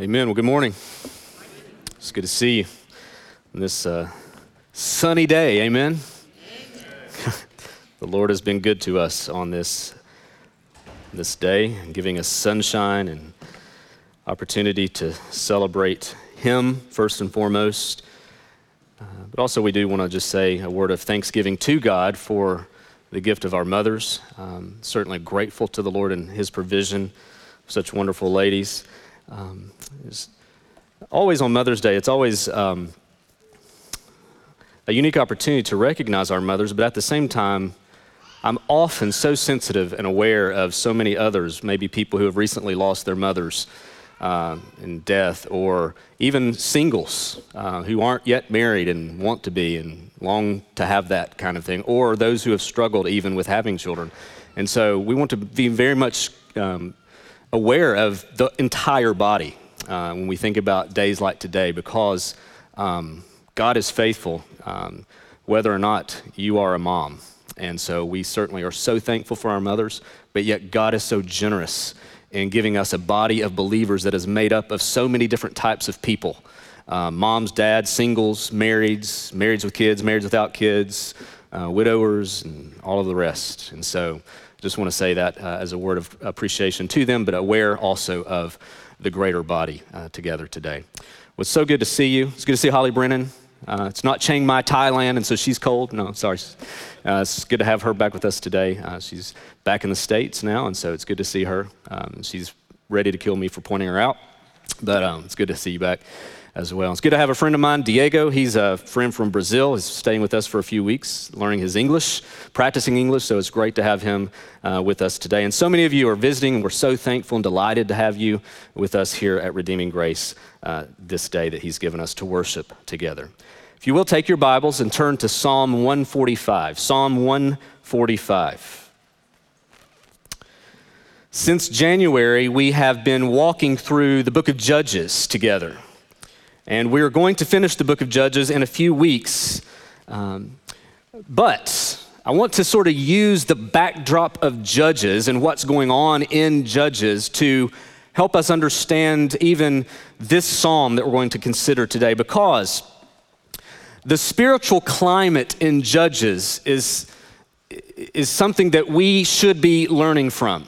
Amen. Well, good morning. It's good to see you on this uh, sunny day. Amen. Amen. the Lord has been good to us on this this day, giving us sunshine and opportunity to celebrate Him first and foremost. Uh, but also, we do want to just say a word of thanksgiving to God for the gift of our mothers. Um, certainly grateful to the Lord and His provision such wonderful ladies. Um, always on Mother's Day, it's always um, a unique opportunity to recognize our mothers, but at the same time, I'm often so sensitive and aware of so many others, maybe people who have recently lost their mothers uh, in death, or even singles uh, who aren't yet married and want to be and long to have that kind of thing, or those who have struggled even with having children. And so we want to be very much um, aware of the entire body uh, when we think about days like today because um, God is faithful um, whether or not you are a mom. And so we certainly are so thankful for our mothers, but yet God is so generous in giving us a body of believers that is made up of so many different types of people uh, moms, dads, singles, marrieds, marrieds with kids, marrieds without kids, uh, widowers, and all of the rest. And so just want to say that uh, as a word of appreciation to them, but aware also of the greater body uh, together today. Well, it's so good to see you. It's good to see Holly Brennan. Uh, it's not Chiang Mai, Thailand, and so she's cold. No, sorry. Uh, it's good to have her back with us today. Uh, she's back in the States now, and so it's good to see her. Um, she's ready to kill me for pointing her out, but um, it's good to see you back as well. It's good to have a friend of mine, Diego. He's a friend from Brazil. He's staying with us for a few weeks, learning his English, practicing English. So it's great to have him uh, with us today. And so many of you are visiting, we're so thankful and delighted to have you with us here at Redeeming Grace uh, this day that He's given us to worship together. If you will take your Bibles and turn to Psalm 145. Psalm 145. Since January, we have been walking through the book of Judges together. And we're going to finish the book of Judges in a few weeks. Um, but I want to sort of use the backdrop of Judges and what's going on in Judges to help us understand even this psalm that we're going to consider today because the spiritual climate in Judges is, is something that we should be learning from.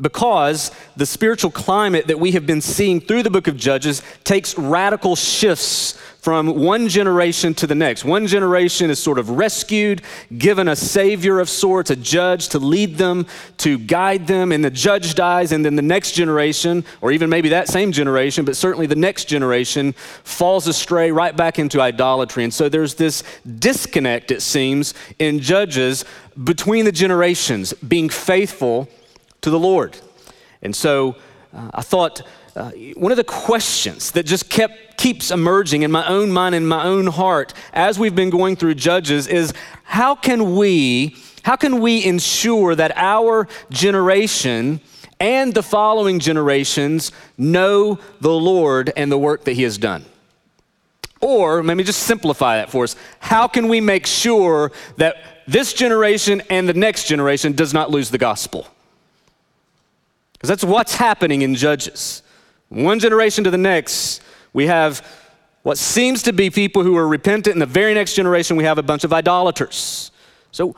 Because the spiritual climate that we have been seeing through the book of Judges takes radical shifts from one generation to the next. One generation is sort of rescued, given a savior of sorts, a judge to lead them, to guide them, and the judge dies, and then the next generation, or even maybe that same generation, but certainly the next generation, falls astray right back into idolatry. And so there's this disconnect, it seems, in Judges between the generations, being faithful to the Lord. And so uh, I thought uh, one of the questions that just kept keeps emerging in my own mind and my own heart as we've been going through Judges is how can we how can we ensure that our generation and the following generations know the Lord and the work that He has done? Or let me just simplify that for us. How can we make sure that this generation and the next generation does not lose the gospel? Because that's what's happening in Judges. One generation to the next, we have what seems to be people who are repentant. and the very next generation, we have a bunch of idolaters. So,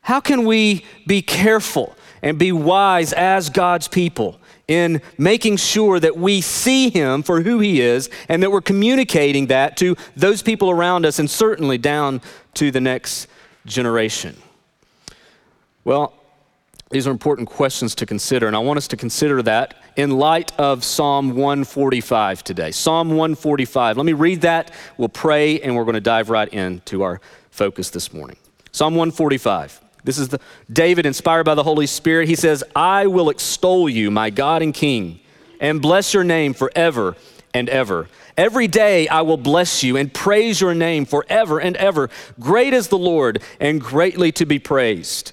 how can we be careful and be wise as God's people in making sure that we see Him for who He is and that we're communicating that to those people around us and certainly down to the next generation? Well, these are important questions to consider, and I want us to consider that in light of Psalm 145 today. Psalm 145. Let me read that, we'll pray, and we're going to dive right into our focus this morning. Psalm 145. This is the David inspired by the Holy Spirit. He says, I will extol you, my God and King, and bless your name forever and ever. Every day I will bless you and praise your name forever and ever. Great is the Lord and greatly to be praised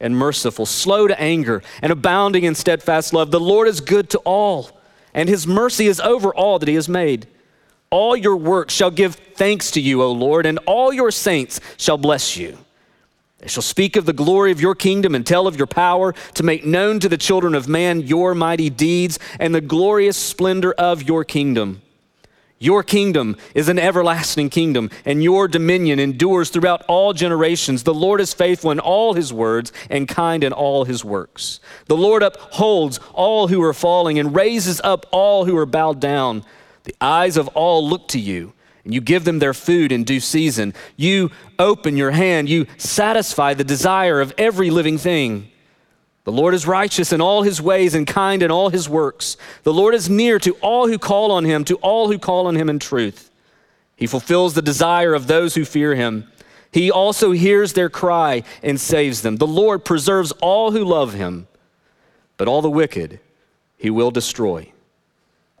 and merciful, slow to anger, and abounding in steadfast love. The Lord is good to all, and his mercy is over all that he has made. All your works shall give thanks to you, O Lord, and all your saints shall bless you. They shall speak of the glory of your kingdom and tell of your power to make known to the children of man your mighty deeds and the glorious splendor of your kingdom. Your kingdom is an everlasting kingdom, and your dominion endures throughout all generations. The Lord is faithful in all his words and kind in all his works. The Lord upholds all who are falling and raises up all who are bowed down. The eyes of all look to you and you give them their food in due season. You open your hand, you satisfy the desire of every living thing. The Lord is righteous in all his ways and kind in all his works. The Lord is near to all who call on him, to all who call on him in truth. He fulfills the desire of those who fear him. He also hears their cry and saves them. The Lord preserves all who love him, but all the wicked he will destroy.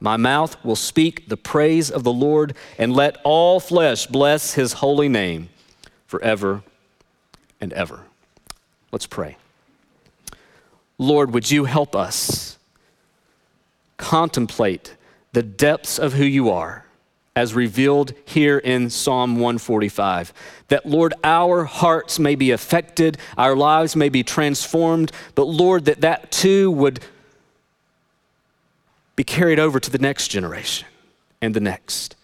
My mouth will speak the praise of the Lord, and let all flesh bless his holy name forever and ever. Let's pray. Lord, would you help us contemplate the depths of who you are as revealed here in Psalm 145? That, Lord, our hearts may be affected, our lives may be transformed, but, Lord, that that too would be carried over to the next generation and the next.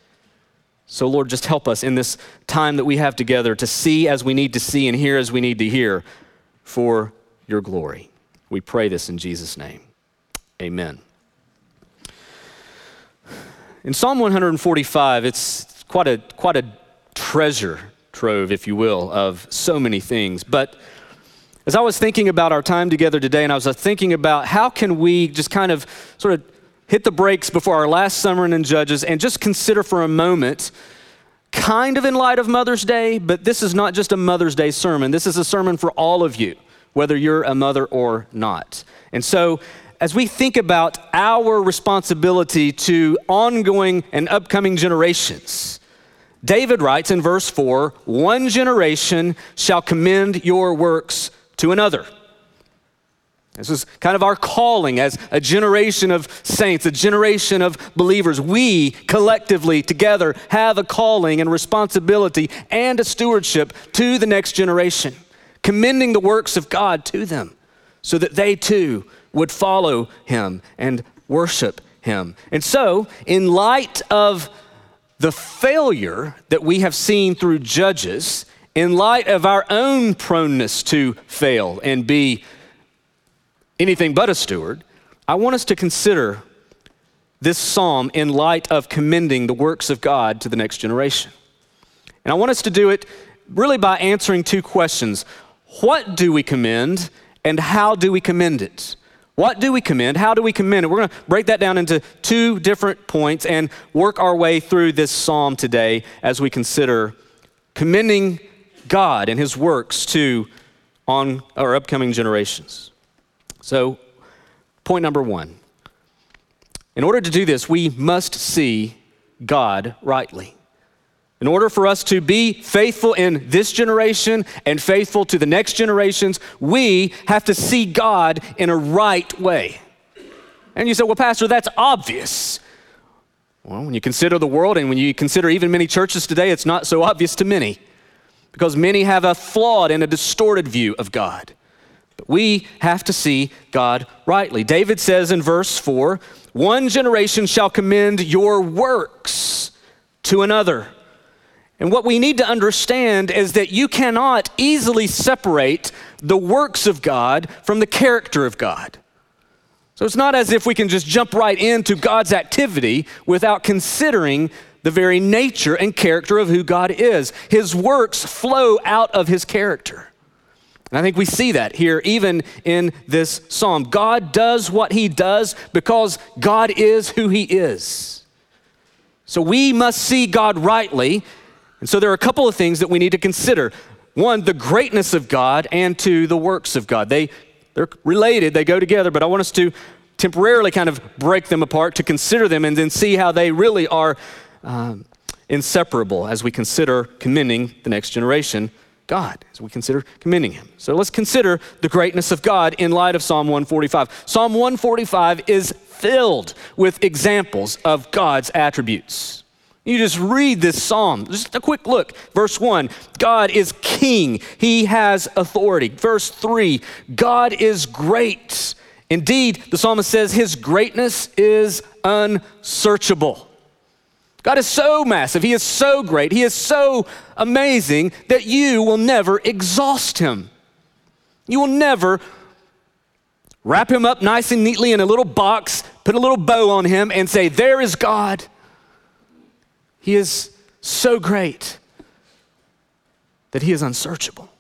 So, Lord, just help us in this time that we have together to see as we need to see and hear as we need to hear for your glory. We pray this in Jesus' name. Amen. In Psalm 145, it's quite a, quite a treasure trove, if you will, of so many things. But as I was thinking about our time together today, and I was uh, thinking about how can we just kind of sort of hit the brakes before our last sermon in Judges and just consider for a moment, kind of in light of Mother's Day, but this is not just a Mother's Day sermon. This is a sermon for all of you, whether you're a mother or not. And so, as we think about our responsibility to ongoing and upcoming generations, David writes in verse 4 One generation shall commend your works to another. This is kind of our calling as a generation of saints, a generation of believers. We collectively together have a calling and responsibility and a stewardship to the next generation, commending the works of God to them so that they too would follow him and worship him. And so, in light of the failure that we have seen through Judges, in light of our own proneness to fail and be anything but a steward, I want us to consider this psalm in light of commending the works of God to the next generation. And I want us to do it really by answering two questions What do we commend, and how do we commend it? What do we commend? How do we commend it? We're going to break that down into two different points and work our way through this psalm today as we consider commending God and his works to on our upcoming generations. So, point number one in order to do this, we must see God rightly. In order for us to be faithful in this generation and faithful to the next generations, we have to see God in a right way. And you say, well, Pastor, that's obvious. Well, when you consider the world and when you consider even many churches today, it's not so obvious to many because many have a flawed and a distorted view of God. But we have to see God rightly. David says in verse 4 One generation shall commend your works to another. And what we need to understand is that you cannot easily separate the works of God from the character of God. So it's not as if we can just jump right into God's activity without considering the very nature and character of who God is. His works flow out of his character. And I think we see that here, even in this psalm. God does what he does because God is who he is. So we must see God rightly. And so there are a couple of things that we need to consider. One, the greatness of God, and two, the works of God. They, they're related, they go together, but I want us to temporarily kind of break them apart to consider them and then see how they really are um, inseparable as we consider commending the next generation God, as we consider commending Him. So let's consider the greatness of God in light of Psalm 145. Psalm 145 is filled with examples of God's attributes. You just read this psalm. Just a quick look. Verse 1 God is king, he has authority. Verse 3 God is great. Indeed, the psalmist says his greatness is unsearchable. God is so massive, He is so great, He is so amazing that you will never exhaust Him. You will never wrap Him up nice and neatly in a little box, put a little bow on Him, and say, There is God. He is so great that He is unsearchable.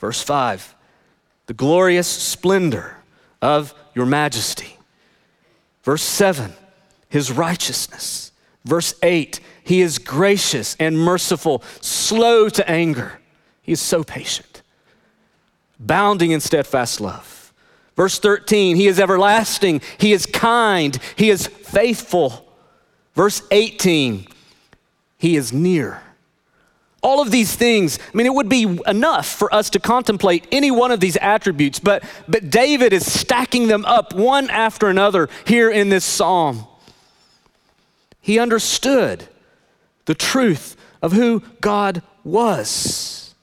Verse 5 The glorious splendor of your majesty. Verse 7 His righteousness. Verse 8, he is gracious and merciful, slow to anger. He is so patient, bounding in steadfast love. Verse 13, he is everlasting, he is kind, he is faithful. Verse 18, he is near. All of these things, I mean, it would be enough for us to contemplate any one of these attributes, but, but David is stacking them up one after another here in this psalm. He understood the truth of who God was.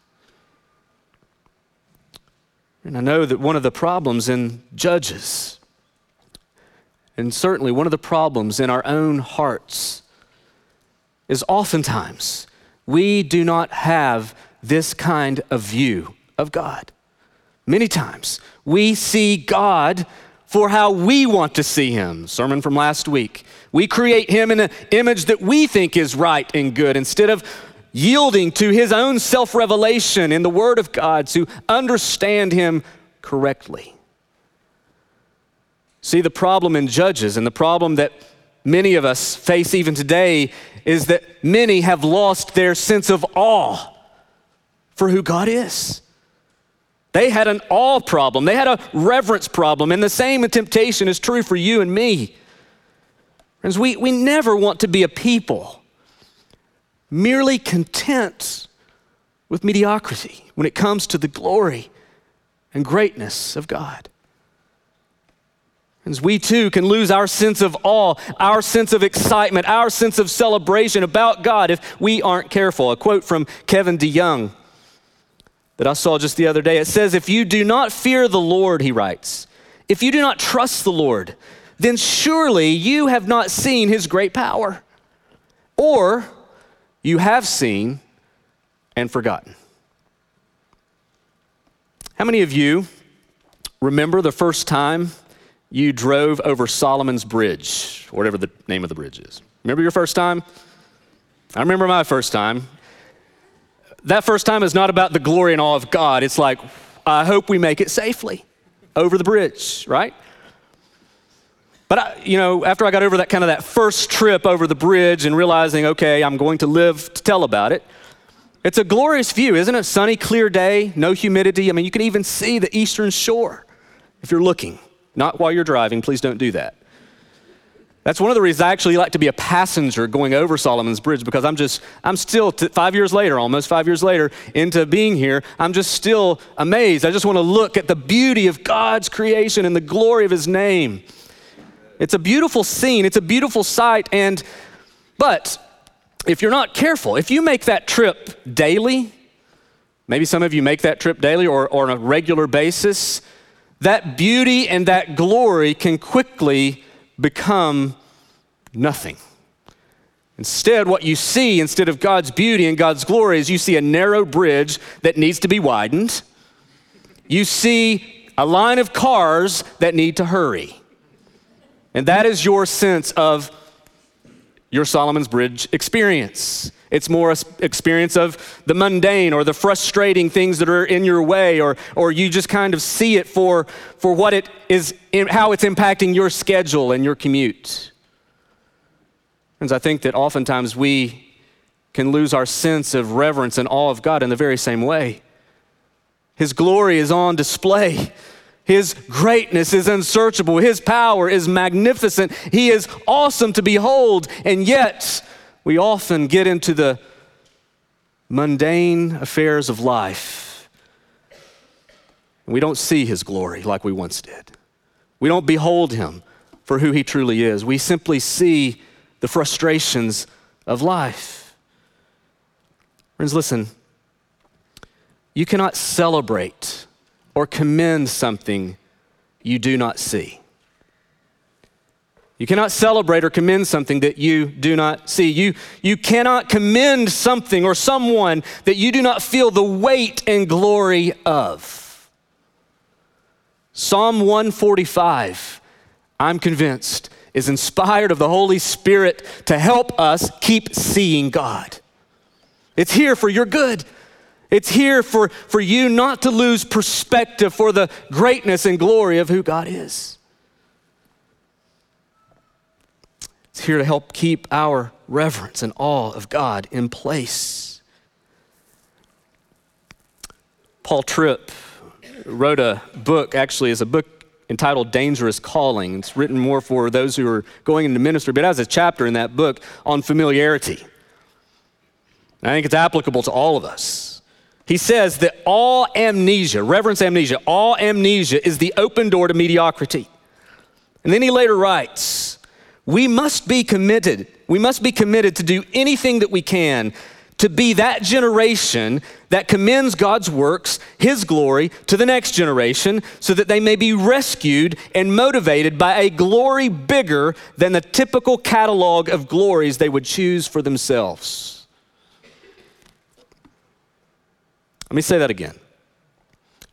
And I know that one of the problems in Judges, and certainly one of the problems in our own hearts, is oftentimes we do not have this kind of view of God. Many times we see God for how we want to see him. Sermon from last week. We create him in an image that we think is right and good instead of yielding to his own self revelation in the Word of God to understand him correctly. See, the problem in Judges and the problem that many of us face even today is that many have lost their sense of awe for who God is. They had an awe problem, they had a reverence problem, and the same temptation is true for you and me. Friends, we, we never want to be a people merely content with mediocrity when it comes to the glory and greatness of God. Friends, we too can lose our sense of awe, our sense of excitement, our sense of celebration about God if we aren't careful. A quote from Kevin DeYoung that I saw just the other day. It says, If you do not fear the Lord, he writes, if you do not trust the Lord, then surely you have not seen his great power. Or you have seen and forgotten. How many of you remember the first time you drove over Solomon's Bridge, whatever the name of the bridge is? Remember your first time? I remember my first time. That first time is not about the glory and awe of God. It's like, I hope we make it safely over the bridge, right? But I, you know, after I got over that kind of that first trip over the bridge and realizing, okay, I'm going to live to tell about it, it's a glorious view, isn't it? Sunny, clear day, no humidity. I mean, you can even see the eastern shore if you're looking. Not while you're driving, please don't do that. That's one of the reasons I actually like to be a passenger going over Solomon's Bridge because I'm just, I'm still, t- five years later, almost five years later, into being here, I'm just still amazed. I just want to look at the beauty of God's creation and the glory of His name. It's a beautiful scene, it's a beautiful sight, and but if you're not careful, if you make that trip daily, maybe some of you make that trip daily or, or on a regular basis, that beauty and that glory can quickly become nothing. Instead, what you see instead of God's beauty and God's glory is you see a narrow bridge that needs to be widened. You see a line of cars that need to hurry. And that is your sense of your Solomon's Bridge experience. It's more experience of the mundane or the frustrating things that are in your way, or, or you just kind of see it for, for what it is, how it's impacting your schedule and your commute. And I think that oftentimes we can lose our sense of reverence and awe of God in the very same way. His glory is on display His greatness is unsearchable. His power is magnificent. He is awesome to behold. And yet, we often get into the mundane affairs of life. And we don't see His glory like we once did. We don't behold Him for who He truly is. We simply see the frustrations of life. Friends, listen. You cannot celebrate or commend something you do not see. You cannot celebrate or commend something that you do not see. You, you cannot commend something or someone that you do not feel the weight and glory of. Psalm 145, I'm convinced, is inspired of the Holy Spirit to help us keep seeing God. It's here for your good. It's here for, for you not to lose perspective for the greatness and glory of who God is. It's here to help keep our reverence and awe of God in place. Paul Tripp wrote a book, actually, is a book entitled Dangerous Calling. It's written more for those who are going into ministry, but it has a chapter in that book on familiarity. I think it's applicable to all of us. He says that awe amnesia, reverence amnesia, awe amnesia is the open door to mediocrity. And then he later writes, we must be committed. We must be committed to do anything that we can to be that generation that commends God's works, His glory, to the next generation so that they may be rescued and motivated by a glory bigger than the typical catalog of glories they would choose for themselves. Let me say that again.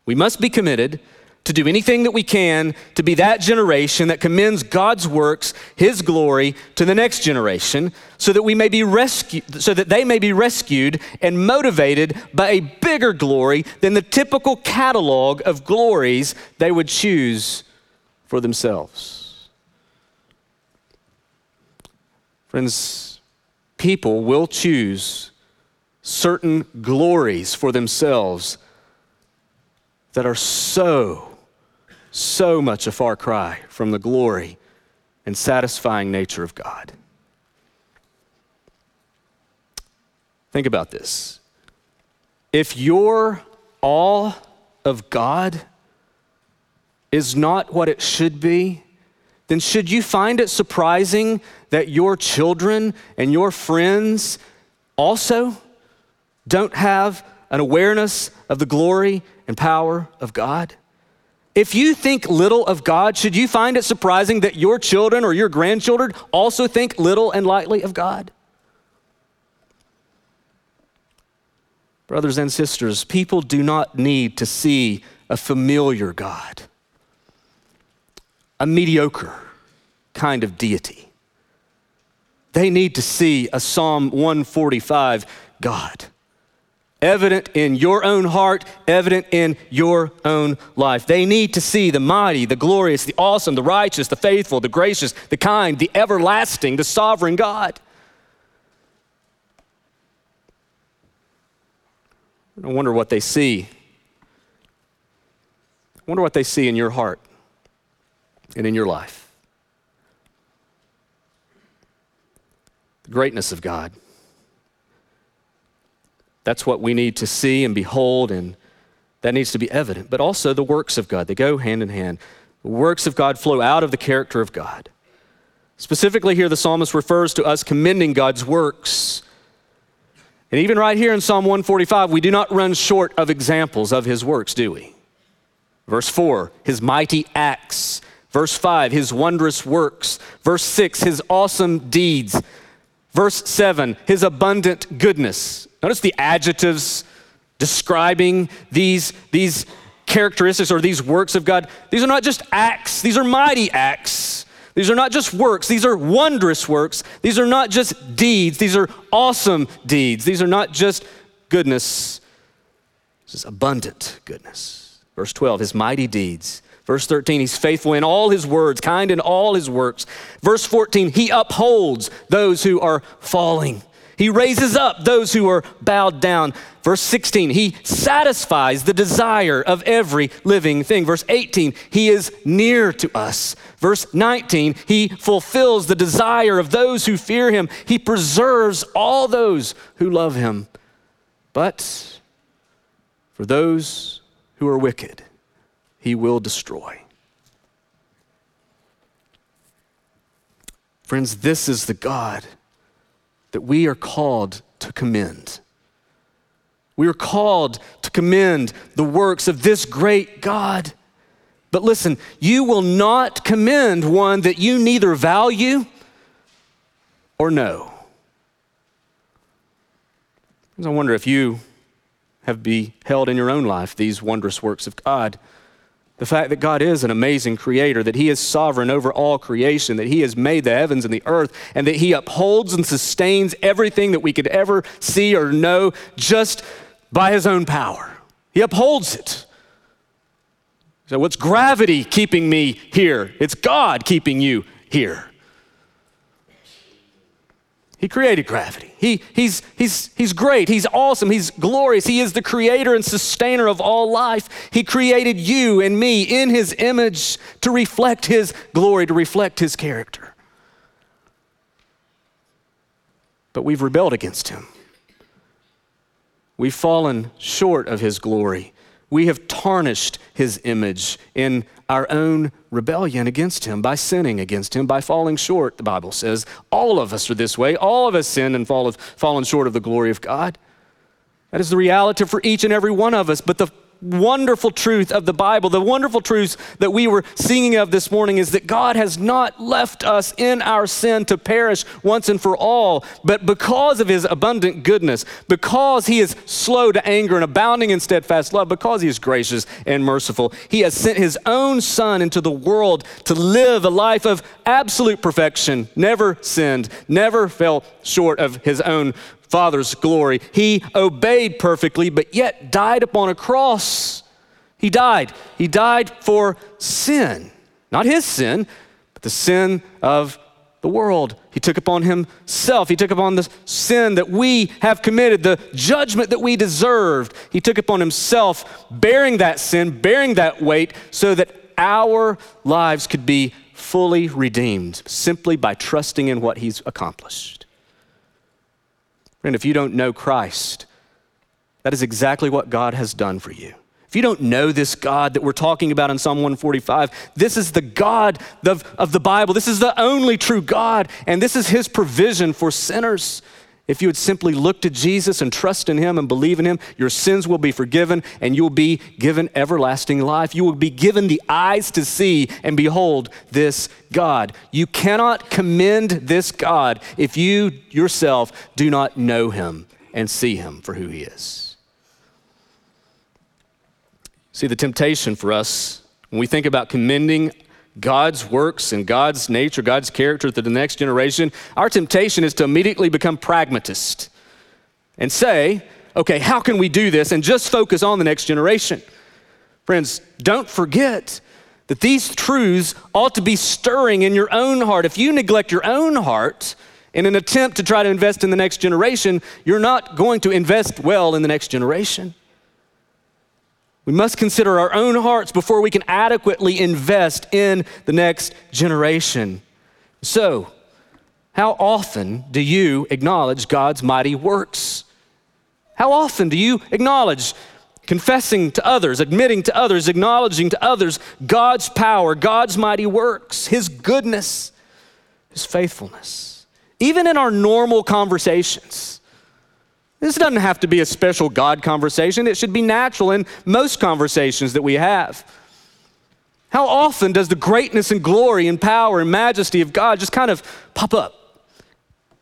We must be committed to do anything that we can to be that generation that commends God's works, his glory to the next generation so that we may be rescued so that they may be rescued and motivated by a bigger glory than the typical catalog of glories they would choose for themselves. Friends, people will choose certain glories for themselves that are so, so much a far cry from the glory and satisfying nature of God. Think about this. If your awe of God is not what it should be, then should you find it surprising that your children and your friends also don't have an awareness of the glory and power of God? If you think little of God, should you find it surprising that your children or your grandchildren also think little and lightly of God? Brothers and sisters, people do not need to see a familiar God, a mediocre kind of deity. They need to see a Psalm 145 God evident in your own heart, evident in your own life. They need to see the mighty, the glorious, the awesome, the righteous, the faithful, the gracious, the kind, the everlasting, the sovereign God. I wonder what they see. I wonder what they see in your heart and in your life. The greatness of God. That's what we need to see and behold, and that needs to be evident. But also the works of God, they go hand in hand. The works of God flow out of the character of God. Specifically, here the psalmist refers to us commending God's works. And even right here in Psalm 145, we do not run short of examples of his works, do we? Verse 4, his mighty acts. Verse 5, his wondrous works. Verse 6, his awesome deeds. Verse 7, his abundant goodness. Notice the adjectives describing these, these characteristics or these works of God. These are not just acts, these are mighty acts. These are not just works, these are wondrous works. These are not just deeds, these are awesome deeds. These are not just goodness, this is abundant goodness. Verse 12, his mighty deeds. Verse 13, he's faithful in all his words, kind in all his works. Verse 14, he upholds those who are falling. He raises up those who are bowed down. Verse 16, he satisfies the desire of every living thing. Verse 18, he is near to us. Verse 19, he fulfills the desire of those who fear him. He preserves all those who love him. But for those who are wicked, he will destroy. Friends, this is the God that we are called to commend. We are called to commend the works of this great God. But listen, you will not commend one that you neither value or know. I wonder if you have beheld in your own life these wondrous works of God. The fact that God is an amazing creator, that He is sovereign over all creation, that He has made the heavens and the earth, and that He upholds and sustains everything that we could ever see or know just by His own power. He upholds it. So, what's gravity keeping me here? It's God keeping you here. He created gravity. He, he's, he's, he's great. He's awesome. He's glorious. He is the creator and sustainer of all life. He created you and me in His image to reflect His glory, to reflect His character. But we've rebelled against Him. We've fallen short of His glory. We have tarnished His image in our own rebellion against him, by sinning against him, by falling short, the Bible says. All of us are this way. All of us sin and fall, of, fallen short of the glory of God. That is the reality for each and every one of us. But the wonderful truth of the Bible, the wonderful truths that we were singing of this morning is that God has not left us in our sin to perish once and for all, but because of his abundant goodness, because he is slow to anger and abounding in steadfast love, because he is gracious and merciful, he has sent his own son into the world to live a life of absolute perfection, never sinned, never fell short of his own Father's glory. He obeyed perfectly, but yet died upon a cross. He died. He died for sin. Not his sin, but the sin of the world. He took upon himself. He took upon the sin that we have committed, the judgment that we deserved. He took upon himself, bearing that sin, bearing that weight, so that our lives could be fully redeemed simply by trusting in what he's accomplished. Friend, if you don't know Christ, that is exactly what God has done for you. If you don't know this God that we're talking about in Psalm 145, this is the God of, of the Bible. This is the only true God, and this is His provision for sinners. If you would simply look to Jesus and trust in Him and believe in Him, your sins will be forgiven and you'll be given everlasting life. You will be given the eyes to see and behold this God. You cannot commend this God if you yourself do not know Him and see Him for who He is. See, the temptation for us when we think about commending God's works and God's nature, God's character to the next generation, our temptation is to immediately become pragmatist and say, okay, how can we do this? And just focus on the next generation. Friends, don't forget that these truths ought to be stirring in your own heart. If you neglect your own heart in an attempt to try to invest in the next generation, you're not going to invest well in the next generation. We must consider our own hearts before we can adequately invest in the next generation. So, how often do you acknowledge God's mighty works? How often do you acknowledge confessing to others, admitting to others, acknowledging to others God's power, God's mighty works, His goodness, His faithfulness? Even in our normal conversations. This doesn't have to be a special God conversation. It should be natural in most conversations that we have. How often does the greatness and glory and power and majesty of God just kind of pop up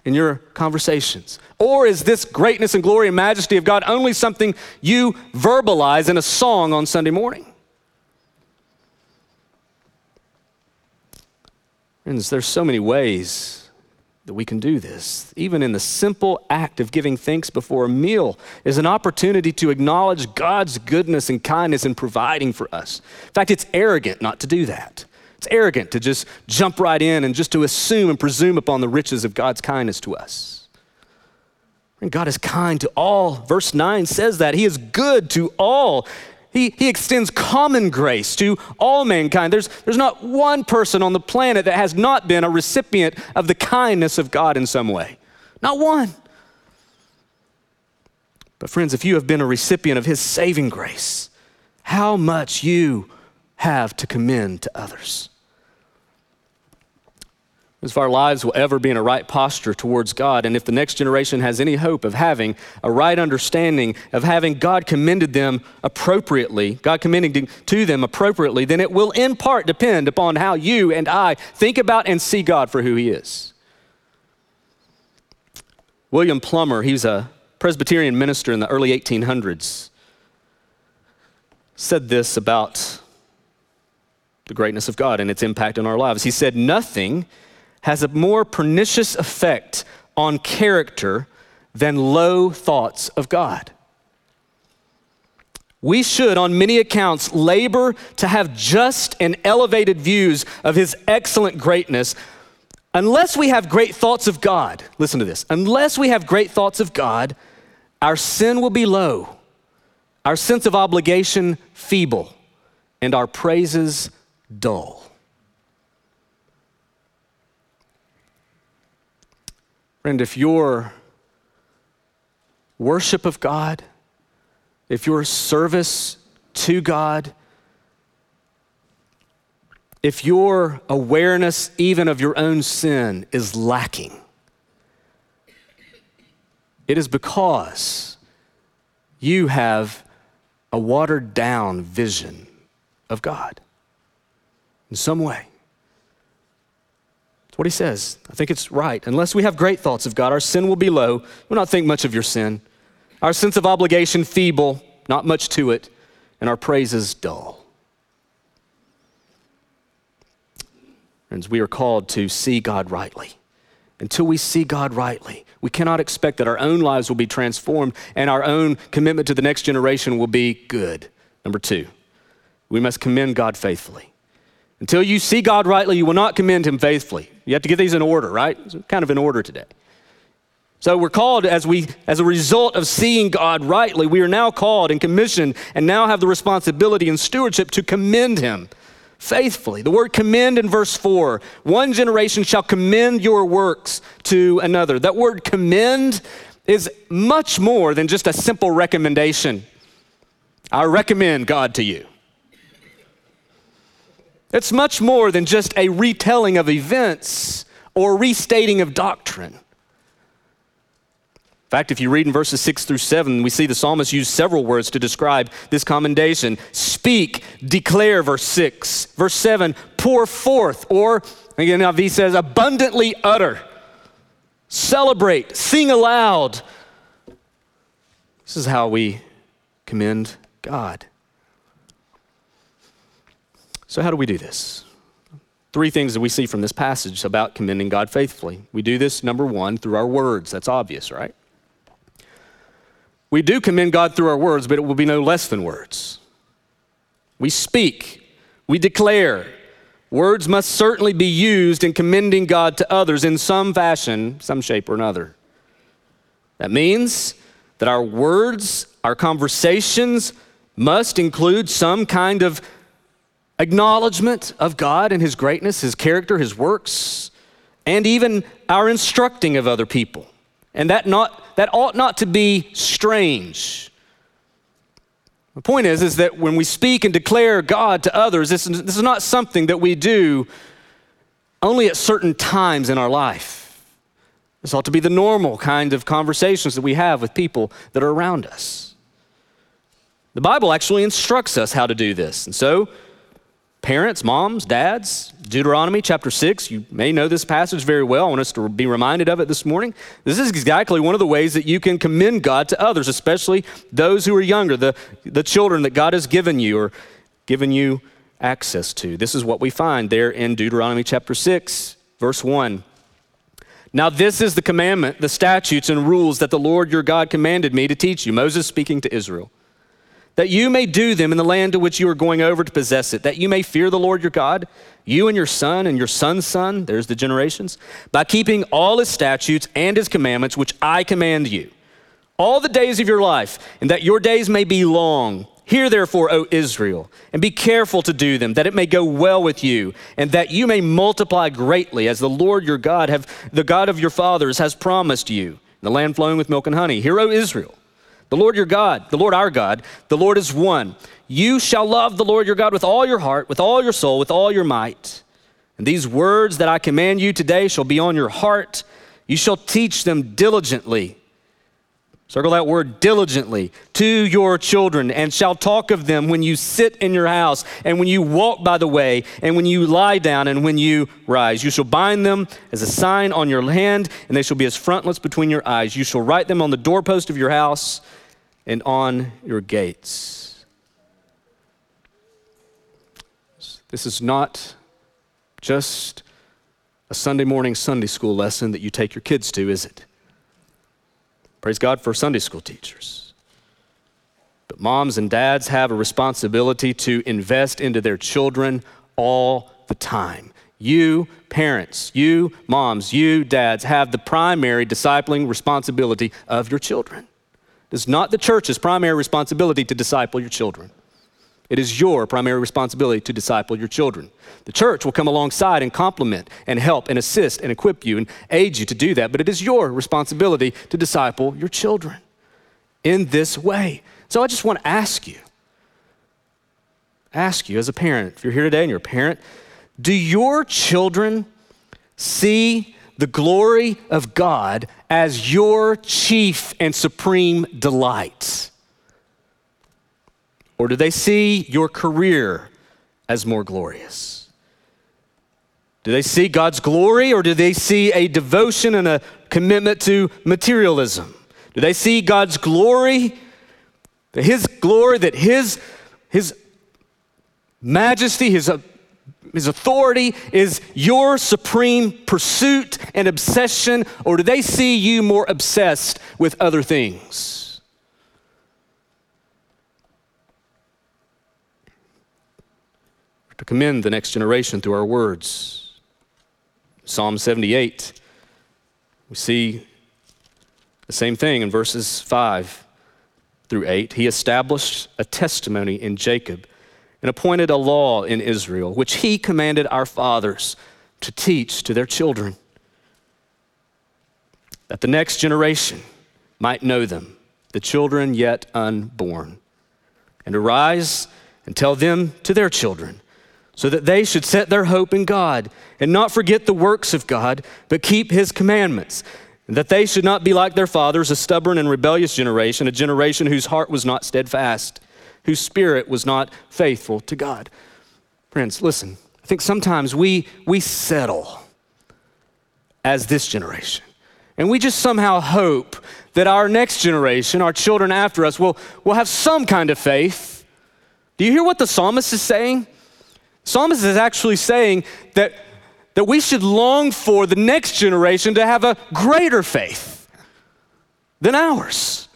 in your conversations? Or is this greatness and glory and majesty of God only something you verbalize in a song on Sunday morning? Friends, there's so many ways that we can do this. Even in the simple act of giving thanks before a meal is an opportunity to acknowledge God's goodness and kindness in providing for us. In fact, it's arrogant not to do that. It's arrogant to just jump right in and just to assume and presume upon the riches of God's kindness to us. And God is kind to all. Verse 9 says that. He is good to all. He, he extends common grace to all mankind. There's, there's not one person on the planet that has not been a recipient of the kindness of God in some way. Not one. But, friends, if you have been a recipient of His saving grace, how much you have to commend to others. If our lives will ever be in a right posture towards God, and if the next generation has any hope of having a right understanding of having God commended them appropriately, God commending to them appropriately, then it will in part depend upon how you and I think about and see God for who He is. William Plumer, he was a Presbyterian minister in the early 1800s, said this about the greatness of God and its impact on our lives. He said, Nothing has a more pernicious effect on character than low thoughts of God. We should, on many accounts, labor to have just and elevated views of His excellent greatness. Unless we have great thoughts of God, listen to this, unless we have great thoughts of God, our sin will be low, our sense of obligation feeble, and our praises dull. Friend, if your worship of God, if your service to God, if your awareness even of your own sin is lacking, it is because you have a watered down vision of God in some way. That's what he says. I think it's right. Unless we have great thoughts of God, our sin will be low. We'll not think much of your sin. Our sense of obligation feeble, not much to it, and our praises dull. Friends, we are called to see God rightly. Until we see God rightly, we cannot expect that our own lives will be transformed and our own commitment to the next generation will be good. Number two, we must commend God faithfully. Until you see God rightly, you will not commend him faithfully. You have to get these in order, right? It's kind of in order today. So we're called as we as a result of seeing God rightly, we are now called and commissioned and now have the responsibility and stewardship to commend him faithfully. The word commend in verse 4, one generation shall commend your works to another. That word commend is much more than just a simple recommendation. I recommend God to you. It's much more than just a retelling of events or restating of doctrine. In fact, if you read in verses 6 through 7, we see the psalmist use several words to describe this commendation. Speak, declare, verse 6. Verse 7, pour forth, or again, now he says, abundantly utter. Celebrate, sing aloud. This is how we commend God. So, how do we do this? Three things that we see from this passage about commending God faithfully. We do this, number one, through our words. That's obvious, right? We do commend God through our words, but it will be no less than words. We speak, we declare. Words must certainly be used in commending God to others in some fashion, some shape or another. That means that our words, our conversations must include some kind of acknowledgement of God and His greatness, His character, His works, and even our instructing of other people. And that, not, that ought not to be strange. The point is, is that when we speak and declare God to others, this, this is not something that we do only at certain times in our life. This ought to be the normal kind of conversations that we have with people that are around us. The Bible actually instructs us how to do this. And so, Parents, moms, dads, Deuteronomy chapter 6, you may know this passage very well. I want us to be reminded of it this morning. This is exactly one of the ways that you can commend God to others, especially those who are younger, the, the children that God has given you or given you access to. This is what we find there in Deuteronomy chapter 6, verse 1. Now, this is the commandment, the statutes and rules that the Lord your God commanded me to teach you. Moses speaking to Israel that you may do them in the land to which you are going over to possess it, that you may fear the Lord your God, you and your son and your son's son, there's the generations, by keeping all his statutes and his commandments, which I command you. all the days of your life, and that your days may be long. Hear therefore, O Israel, and be careful to do them, that it may go well with you, and that you may multiply greatly, as the Lord your God, have, the God of your fathers, has promised you, the land flowing with milk and honey. Hear, O Israel, the Lord your God, the Lord our God, the Lord is one. You shall love the Lord your God with all your heart, with all your soul, with all your might. And these words that I command you today shall be on your heart. You shall teach them diligently Circle that word diligently to your children and shall talk of them when you sit in your house and when you walk by the way and when you lie down and when you rise. You shall bind them as a sign on your hand and they shall be as frontlets between your eyes. You shall write them on the doorpost of your house and on your gates. This is not just a Sunday morning Sunday school lesson that you take your kids to, is it? Praise God for Sunday school teachers. But moms and dads have a responsibility to invest into their children all the time. You, parents, you, moms, you, dads, have the primary discipling responsibility of your children. It is not the church's primary responsibility to disciple your children. It is your primary responsibility to disciple your children. The church will come alongside and complement and help and assist and equip you and aid you to do that, but it is your responsibility to disciple your children in this way. So I just want to ask you, ask you as a parent, if you're here today and you're a parent, do your children see the glory of God as your chief and supreme delight? Or do they see your career as more glorious? Do they see God's glory or do they see a devotion and a commitment to materialism? Do they see God's glory, His glory, that His, His majesty, His, uh, His authority is your supreme pursuit and obsession, or do they see you more obsessed with other things? To commend the next generation through our words. Psalm 78, we see the same thing in verses 5 through 8. He established a testimony in Jacob and appointed a law in Israel, which he commanded our fathers to teach to their children, that the next generation might know them, the children yet unborn, and arise and tell them to their children so that they should set their hope in God and not forget the works of God, but keep his commandments. That they should not be like their fathers, a stubborn and rebellious generation, a generation whose heart was not steadfast, whose spirit was not faithful to God. Friends, listen, I think sometimes we, we settle as this generation. And we just somehow hope that our next generation, our children after us, will, will have some kind of faith. Do you hear what the psalmist is saying? Psalmist is actually saying that, that we should long for the next generation to have a greater faith than ours.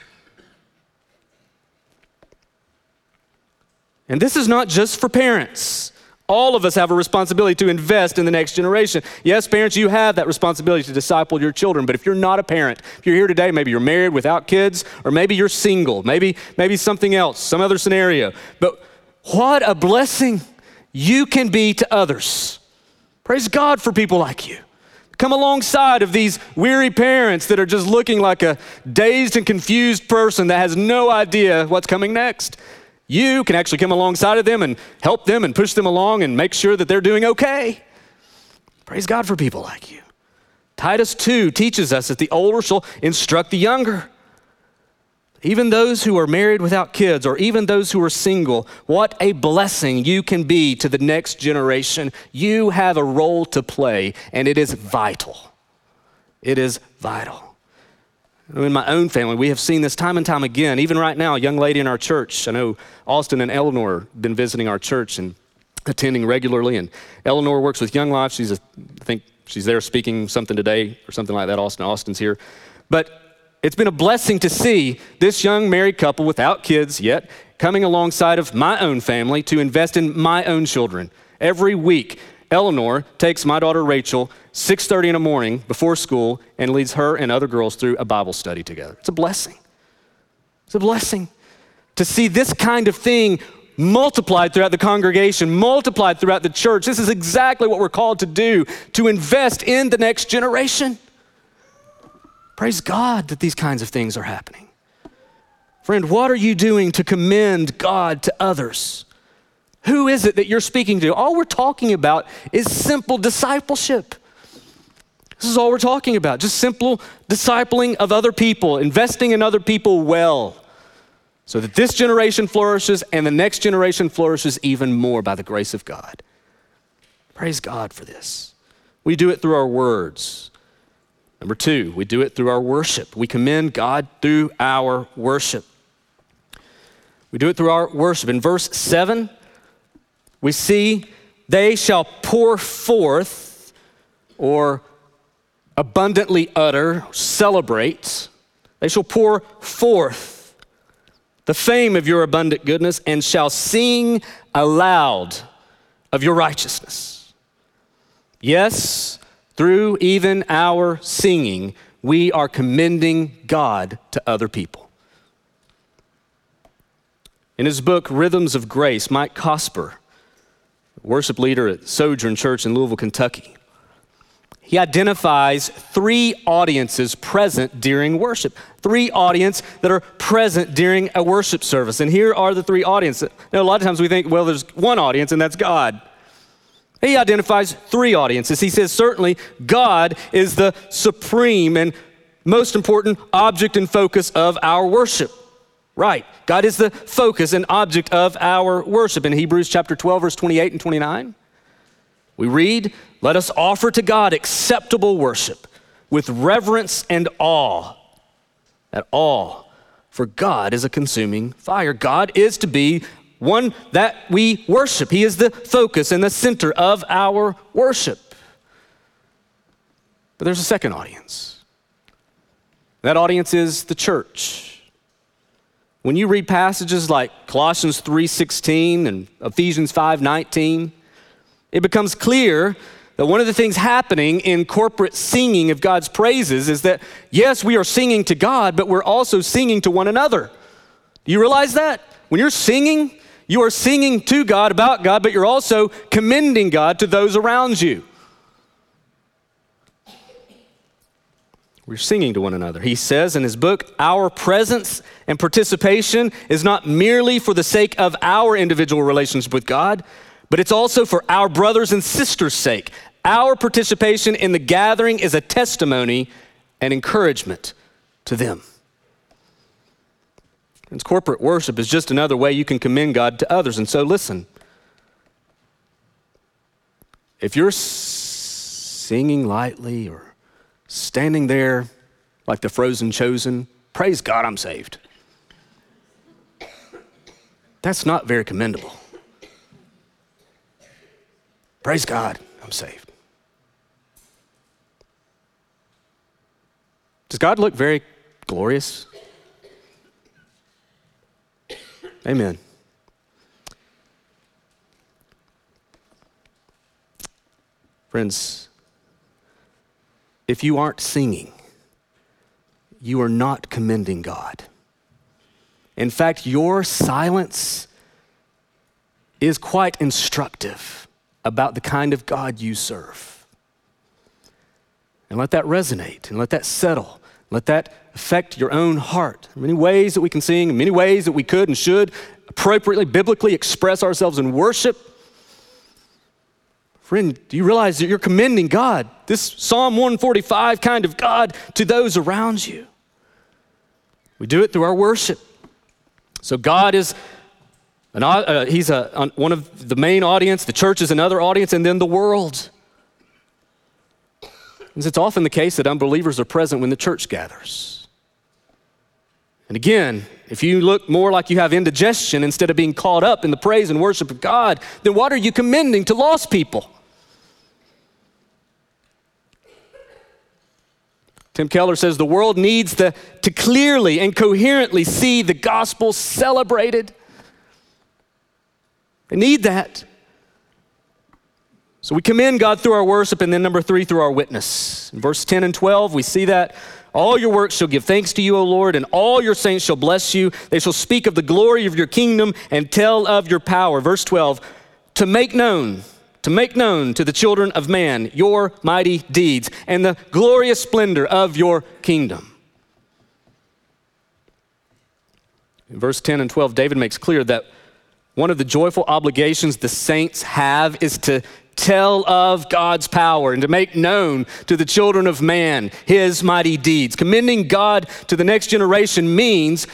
And this is not just for parents. All of us have a responsibility to invest in the next generation. Yes, parents, you have that responsibility to disciple your children. But if you're not a parent, if you're here today, maybe you're married without kids, or maybe you're single, maybe, maybe something else, some other scenario. But what a blessing you can be to others. Praise God for people like you. Come alongside of these weary parents that are just looking like a dazed and confused person that has no idea what's coming next. You can actually come alongside of them and help them and push them along and make sure that they're doing okay. Praise God for people like you. Titus 2 teaches us that the older shall instruct the younger. Even those who are married without kids, or even those who are single, what a blessing you can be to the next generation. You have a role to play, and it is vital. It is vital. In my own family, we have seen this time and time again. Even right now, a young lady in our church, I know Austin and Eleanor have been visiting our church and attending regularly. And Eleanor works with Young Life. She's, a, I think, she's there speaking something today or something like that. Austin, Austin's here. But it's been a blessing to see this young married couple without kids yet coming alongside of my own family to invest in my own children. Every week, Eleanor takes my daughter Rachel 6:30 in the morning before school and leads her and other girls through a Bible study together. It's a blessing. It's a blessing to see this kind of thing multiplied throughout the congregation, multiplied throughout the church. This is exactly what we're called to do to invest in the next generation. Praise God that these kinds of things are happening. Friend, what are you doing to commend God to others? Who is it that you're speaking to? All we're talking about is simple discipleship. This is all we're talking about just simple discipling of other people, investing in other people well, so that this generation flourishes and the next generation flourishes even more by the grace of God. Praise God for this. We do it through our words. Number two, we do it through our worship. We commend God through our worship. We do it through our worship. In verse 7, we see they shall pour forth or abundantly utter, celebrate. They shall pour forth the fame of your abundant goodness and shall sing aloud of your righteousness. Yes, through even our singing, we are commending God to other people. In his book, Rhythms of Grace, Mike Cosper, worship leader at Sojourn Church in Louisville, Kentucky, he identifies three audiences present during worship. Three audience that are present during a worship service. And here are the three audiences. Now, a lot of times we think, well, there's one audience and that's God. He identifies three audiences. He says, certainly, God is the supreme and most important object and focus of our worship. Right. God is the focus and object of our worship. In Hebrews chapter 12, verse 28 and 29, we read, let us offer to God acceptable worship with reverence and awe. At all, for God is a consuming fire. God is to be one that we worship. He is the focus and the center of our worship. But there's a second audience. That audience is the church. When you read passages like Colossians 3:16 and Ephesians 5:19, it becomes clear that one of the things happening in corporate singing of God's praises is that, yes, we are singing to God, but we're also singing to one another. Do you realize that? When you're singing, you are singing to God about God, but you're also commending God to those around you. We're singing to one another. He says in his book, Our presence and participation is not merely for the sake of our individual relationship with God, but it's also for our brothers and sisters' sake. Our participation in the gathering is a testimony and encouragement to them. Corporate worship is just another way you can commend God to others. And so, listen if you're singing lightly or standing there like the frozen chosen, praise God, I'm saved. That's not very commendable. Praise God, I'm saved. Does God look very glorious? Amen. Friends, if you aren't singing, you are not commending God. In fact, your silence is quite instructive about the kind of God you serve. And let that resonate and let that settle let that affect your own heart. Many ways that we can sing, many ways that we could and should appropriately, biblically express ourselves in worship. Friend, do you realize that you're commending God, this Psalm 145 kind of God, to those around you? We do it through our worship. So God is an, uh, he's a, one of the main audience, the church is another audience, and then the world. It's often the case that unbelievers are present when the church gathers. And again, if you look more like you have indigestion instead of being caught up in the praise and worship of God, then what are you commending to lost people? Tim Keller says the world needs the, to clearly and coherently see the gospel celebrated. They need that. So we commend God through our worship, and then number three, through our witness. In verse 10 and 12, we see that All your works shall give thanks to you, O Lord, and all your saints shall bless you. They shall speak of the glory of your kingdom and tell of your power. Verse 12, to make known, to make known to the children of man your mighty deeds and the glorious splendor of your kingdom. In verse 10 and 12, David makes clear that one of the joyful obligations the saints have is to tell of God's power and to make known to the children of man his mighty deeds. Commending God to the next generation means,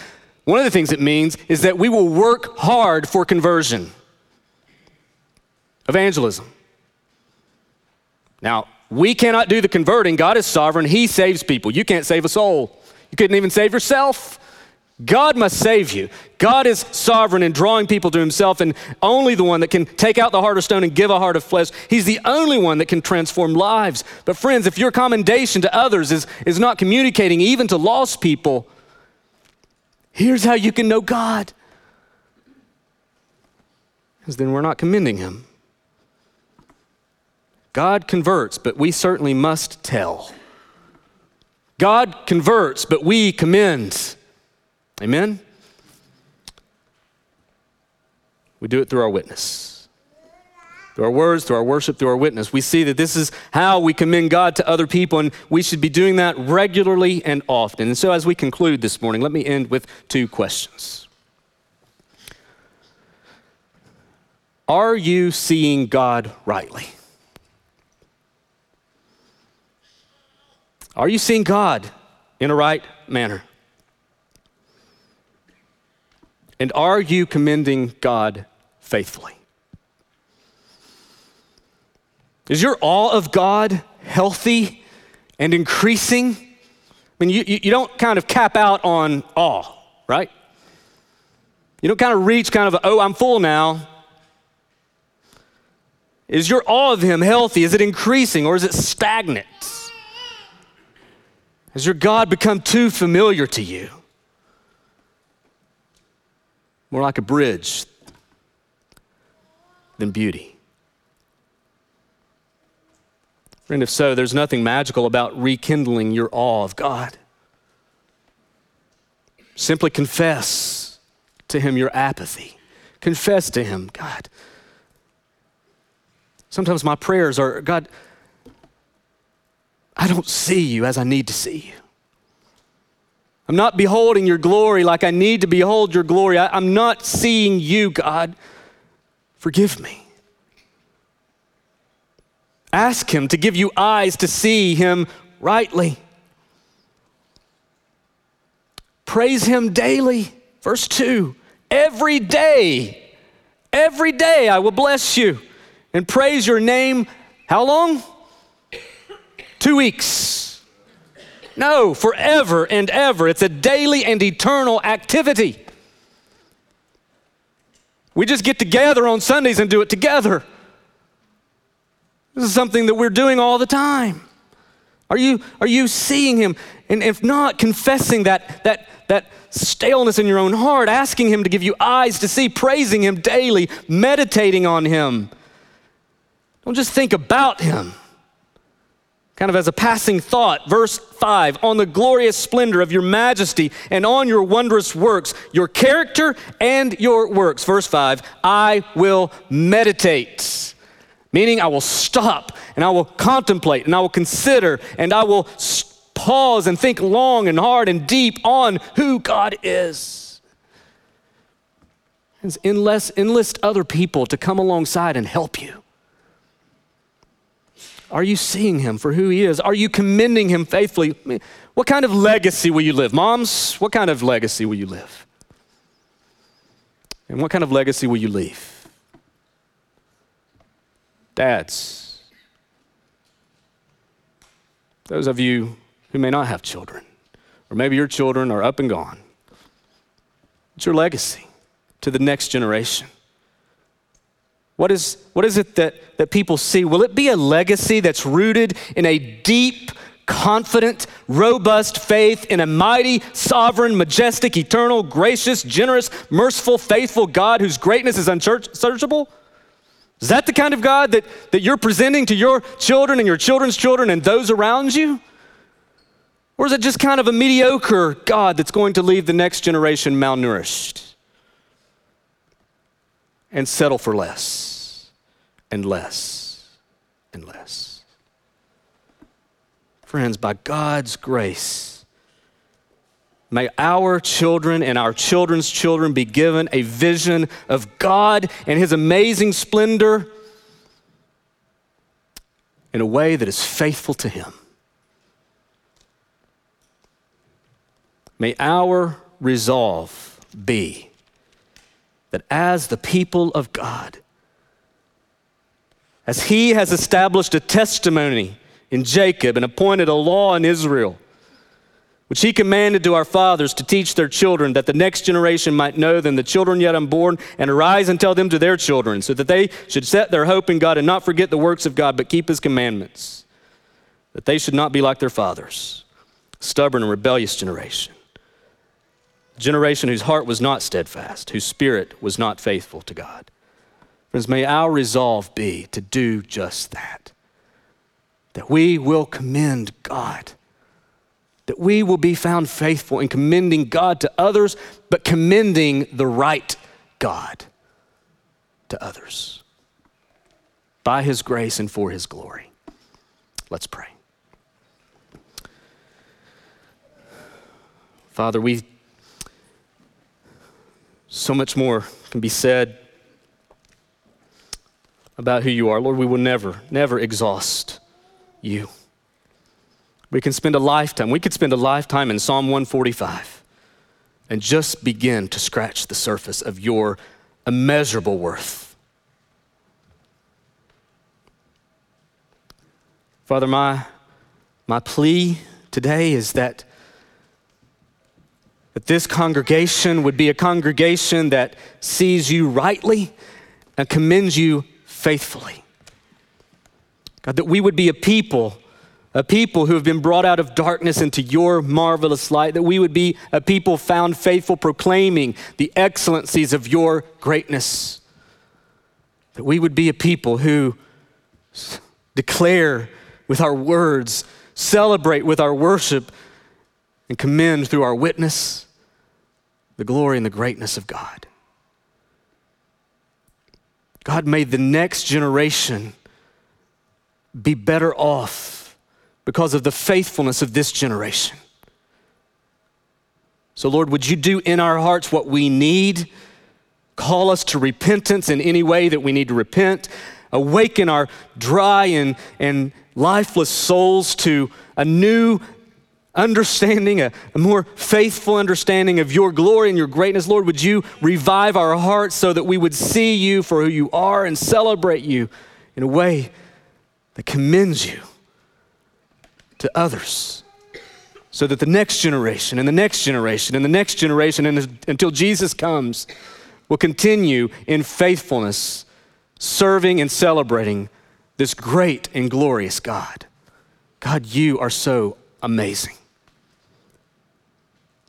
one of the things it means is that we will work hard for conversion, evangelism. Now, we cannot do the converting. God is sovereign. He saves people. You can't save a soul. You couldn't even save yourself. God must save you. God is sovereign in drawing people to himself and only the one that can take out the heart of stone and give a heart of flesh. He's the only one that can transform lives. But, friends, if your commendation to others is, is not communicating even to lost people, here's how you can know God. Because then we're not commending him. God converts, but we certainly must tell. God converts, but we commend. Amen? We do it through our witness. Through our words, through our worship, through our witness. We see that this is how we commend God to other people, and we should be doing that regularly and often. And so, as we conclude this morning, let me end with two questions. Are you seeing God rightly? Are you seeing God in a right manner? And are you commending God faithfully? Is your awe of God healthy and increasing? I mean, you, you don't kind of cap out on awe, right? You don't kind of reach kind of, oh, I'm full now. Is your awe of Him healthy? Is it increasing or is it stagnant? Has your God become too familiar to you? More like a bridge than beauty. Friend, if so, there's nothing magical about rekindling your awe of God. Simply confess to Him your apathy. Confess to Him, God. Sometimes my prayers are, God, I don't see you as I need to see you. I'm not beholding your glory like I need to behold your glory. I, am not seeing you, God. Forgive me. Ask Him to give you eyes to see Him rightly. Praise Him daily. Verse 2 Every day, every day I will bless you and praise your name. How long? Two weeks no, forever and ever. It's a daily and eternal activity. We just get together on Sundays and do it together. This is something that we're doing all the time. Are you, are you seeing him? And if not, confessing that, that, that staleness in your own heart, asking him to give you eyes to see, praising him daily, meditating on him. Don't just think about him kind of as a passing thought, verse 5 on the glorious splendor of your majesty and on your wondrous works, your character and your works. Verse 5 I will meditate, meaning I will stop and I will contemplate and I will consider and I will pause and think long and hard and deep on who God is. Enlist, enlist other people to come alongside and help you. Are you seeing him for who he is? Are you commending him faithfully? I mean, what kind of legacy will you live? Moms, what kind of legacy will you live? And what kind of legacy will you leave? Dads, those of you who may not have children, or maybe your children are up and gone, what's your legacy to the next generation? What is, what is it that, that people see? Will it be a legacy that's rooted in a deep, confident, robust faith in a mighty, sovereign, majestic, eternal, gracious, generous, merciful, faithful God whose greatness is unsearchable? Is that the kind of God that, that you're presenting to your children and your children's children and those around you? Or is it just kind of a mediocre God that's going to leave the next generation malnourished and settle for less and less and less? Friends, by God's grace, may our children and our children's children be given a vision of God and His amazing splendor in a way that is faithful to Him. May our resolve be that as the people of God, as He has established a testimony in Jacob and appointed a law in Israel, which he commanded to our fathers to teach their children, that the next generation might know them, the children yet unborn, and arise and tell them to their children, so that they should set their hope in God and not forget the works of God, but keep his commandments, that they should not be like their fathers, stubborn and rebellious generation generation whose heart was not steadfast, whose spirit was not faithful to God. Friends, may our resolve be to do just that. That we will commend God. That we will be found faithful in commending God to others, but commending the right God to others by His grace and for His glory. Let's pray. Father, we so much more can be said about who you are. Lord, we will never, never exhaust you. We can spend a lifetime, we could spend a lifetime in Psalm 145 and just begin to scratch the surface of your immeasurable worth. Father, my, my plea today is that that this congregation would be a congregation that sees you rightly and commends you faithfully. God, that we would be a people, a people who have been brought out of darkness into your marvelous light, that we would be a people found faithful, proclaiming the excellencies of your greatness. That we would be a people who declare with our words, celebrate with our worship, and commend through our witness the glory and the greatness of God. God made the next generation be better off because of the faithfulness of this generation. So, Lord, would you do in our hearts what we need? Call us to repentance in any way that we need to repent. Awaken our dry and, and lifeless souls to a new understanding, a, a, more faithful understanding of your glory and your greatness. Lord, would you revive our hearts so that we would see you for who you are and celebrate you in a way that commends you to others. So that the next generation and the next generation and the next generation and until Jesus comes will continue in faithfulness, serving and celebrating this great and glorious God. God, you are so amazing.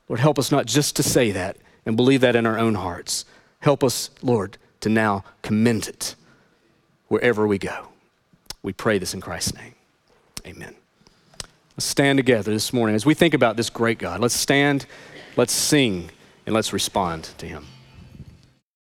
Lord, help us not just to say that and believe that in our own hearts. Help us, Lord, to now commend it wherever we go. We pray this in Christ's name. Amen. Let's stand together this morning as we think about this great God. Let's stand, let's sing, and let's respond to Him.